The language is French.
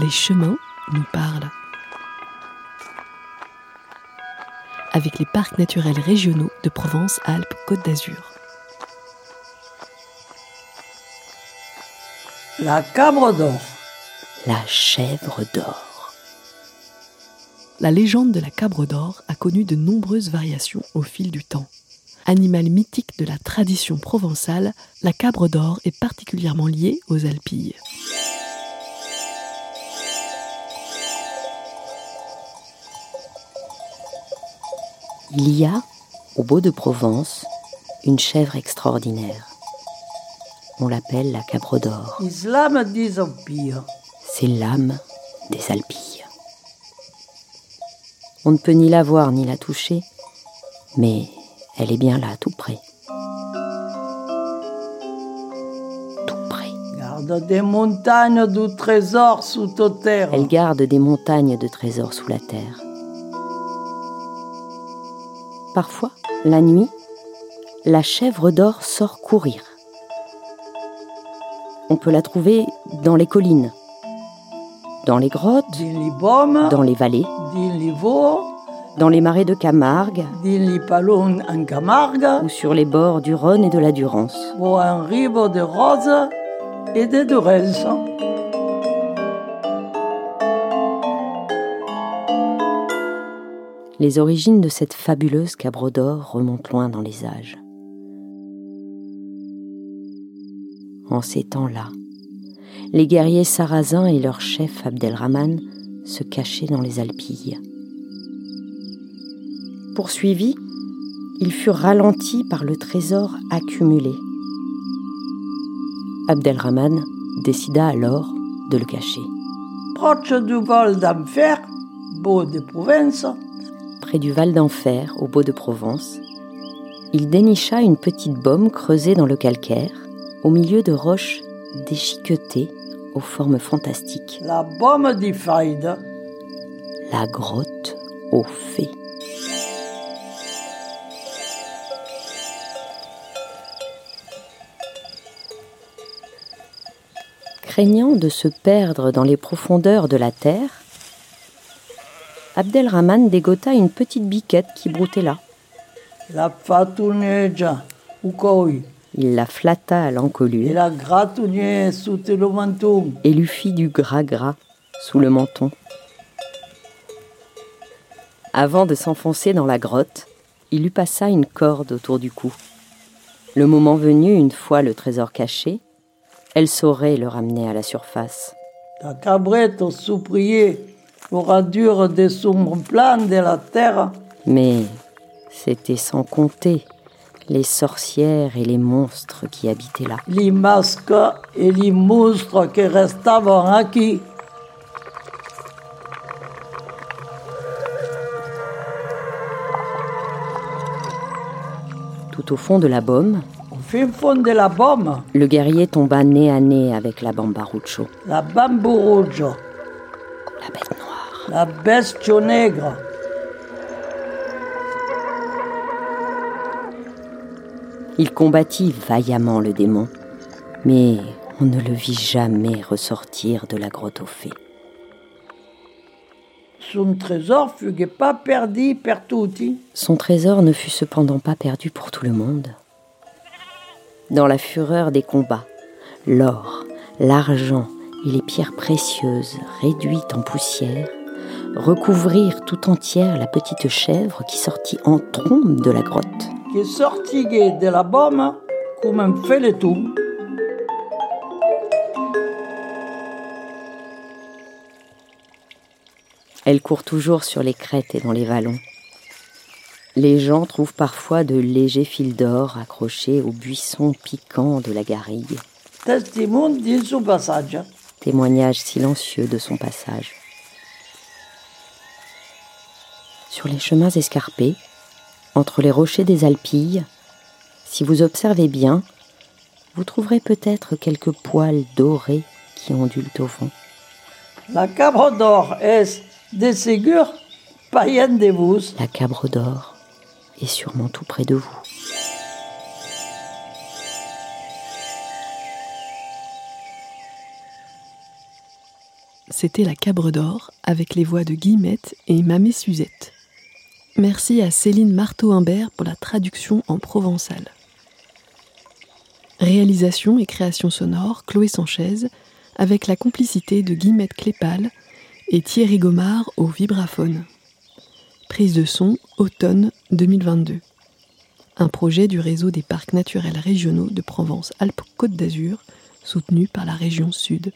Les chemins nous parlent. Avec les parcs naturels régionaux de Provence-Alpes-Côte d'Azur. La cabre d'or. La chèvre d'or. La légende de la cabre d'or a connu de nombreuses variations au fil du temps. Animal mythique de la tradition provençale, la cabre d'or est particulièrement liée aux Alpilles. Il y a, au Beau de Provence, une chèvre extraordinaire. On l'appelle la cabre d'or. C'est l'âme des Alpilles. On ne peut ni la voir ni la toucher, mais elle est bien là, tout près. Tout près. Garde des montagnes de trésors sous ta terre. Elle garde des montagnes de trésors sous la terre. Parfois, la nuit, la chèvre d'or sort courir. On peut la trouver dans les collines, dans les grottes, Dans les baumes, dans les vallées, dans les veaux, dans les marais de Camargue dans les palons en Camargue, ou sur les bords du Rhône et de la Durance. ou en rive de roses et de Durance. Les origines de cette fabuleuse cabre d'or remontent loin dans les âges. En ces temps-là, les guerriers sarrasins et leur chef Abdelrahman se cachaient dans les Alpilles. Poursuivis, ils furent ralentis par le trésor accumulé. Abdelrahman décida alors de le cacher. Proche du vol d'enfer, beau de Provence, près du Val d'Enfer, au Beau de Provence, il dénicha une petite baume creusée dans le calcaire, au milieu de roches déchiquetées aux formes fantastiques. la baume des Faïdes, La grotte aux fées. Craignant de se perdre dans les profondeurs de la terre, Abdelrahman dégota une petite biquette qui broutait là. Il la flatta à l'encolure la gratougnée sous le menton. et lui fit du gras gras sous le menton. Avant de s'enfoncer dans la grotte, il lui passa une corde autour du cou. Le moment venu, une fois le trésor caché, elle saurait le ramener à la surface. La cabrette souprier aura dur des sombres plans de la terre, Mais c'était sans compter les sorcières et les monstres qui habitaient là. les masques et les monstres qui restaient acquis. Tout au fond de la baume, Au fin fond de la baume, le guerrier tomba nez à nez avec la Bambarucho, la rouge, la bête. La bestia nègre, Il combattit vaillamment le démon, mais on ne le vit jamais ressortir de la grotte aux fées. son trésor fut pas perdu per tutti. Son trésor ne fut cependant pas perdu pour tout le monde. Dans la fureur des combats, l'or, l'argent et les pierres précieuses réduites en poussière recouvrirent tout entière la petite chèvre qui sortit en trombe de la grotte. qui sortiguait de la baume comme un feuilleton. Elle court toujours sur les crêtes et dans les vallons. Les gens trouvent parfois de légers fils d'or accrochés aux buissons piquants de la garrigue, Testimone de son passage. témoignage silencieux de son passage. Sur les chemins escarpés, entre les rochers des Alpilles, si vous observez bien, vous trouverez peut-être quelques poils dorés qui ondulent au vent. La cabre d'or est de ségur? Païenne de vous. La cabre d'or est sûrement tout près de vous. c'était La Cabre d'Or avec les voix de Guillemette et Mamé Suzette. Merci à Céline Marteau-Imbert pour la traduction en provençal. Réalisation et création sonore Chloé Sanchez avec la complicité de Guillemette Clépal et Thierry Gomard au vibraphone. Prise de son automne 2022. Un projet du réseau des parcs naturels régionaux de Provence-Alpes-Côte d'Azur soutenu par la région Sud.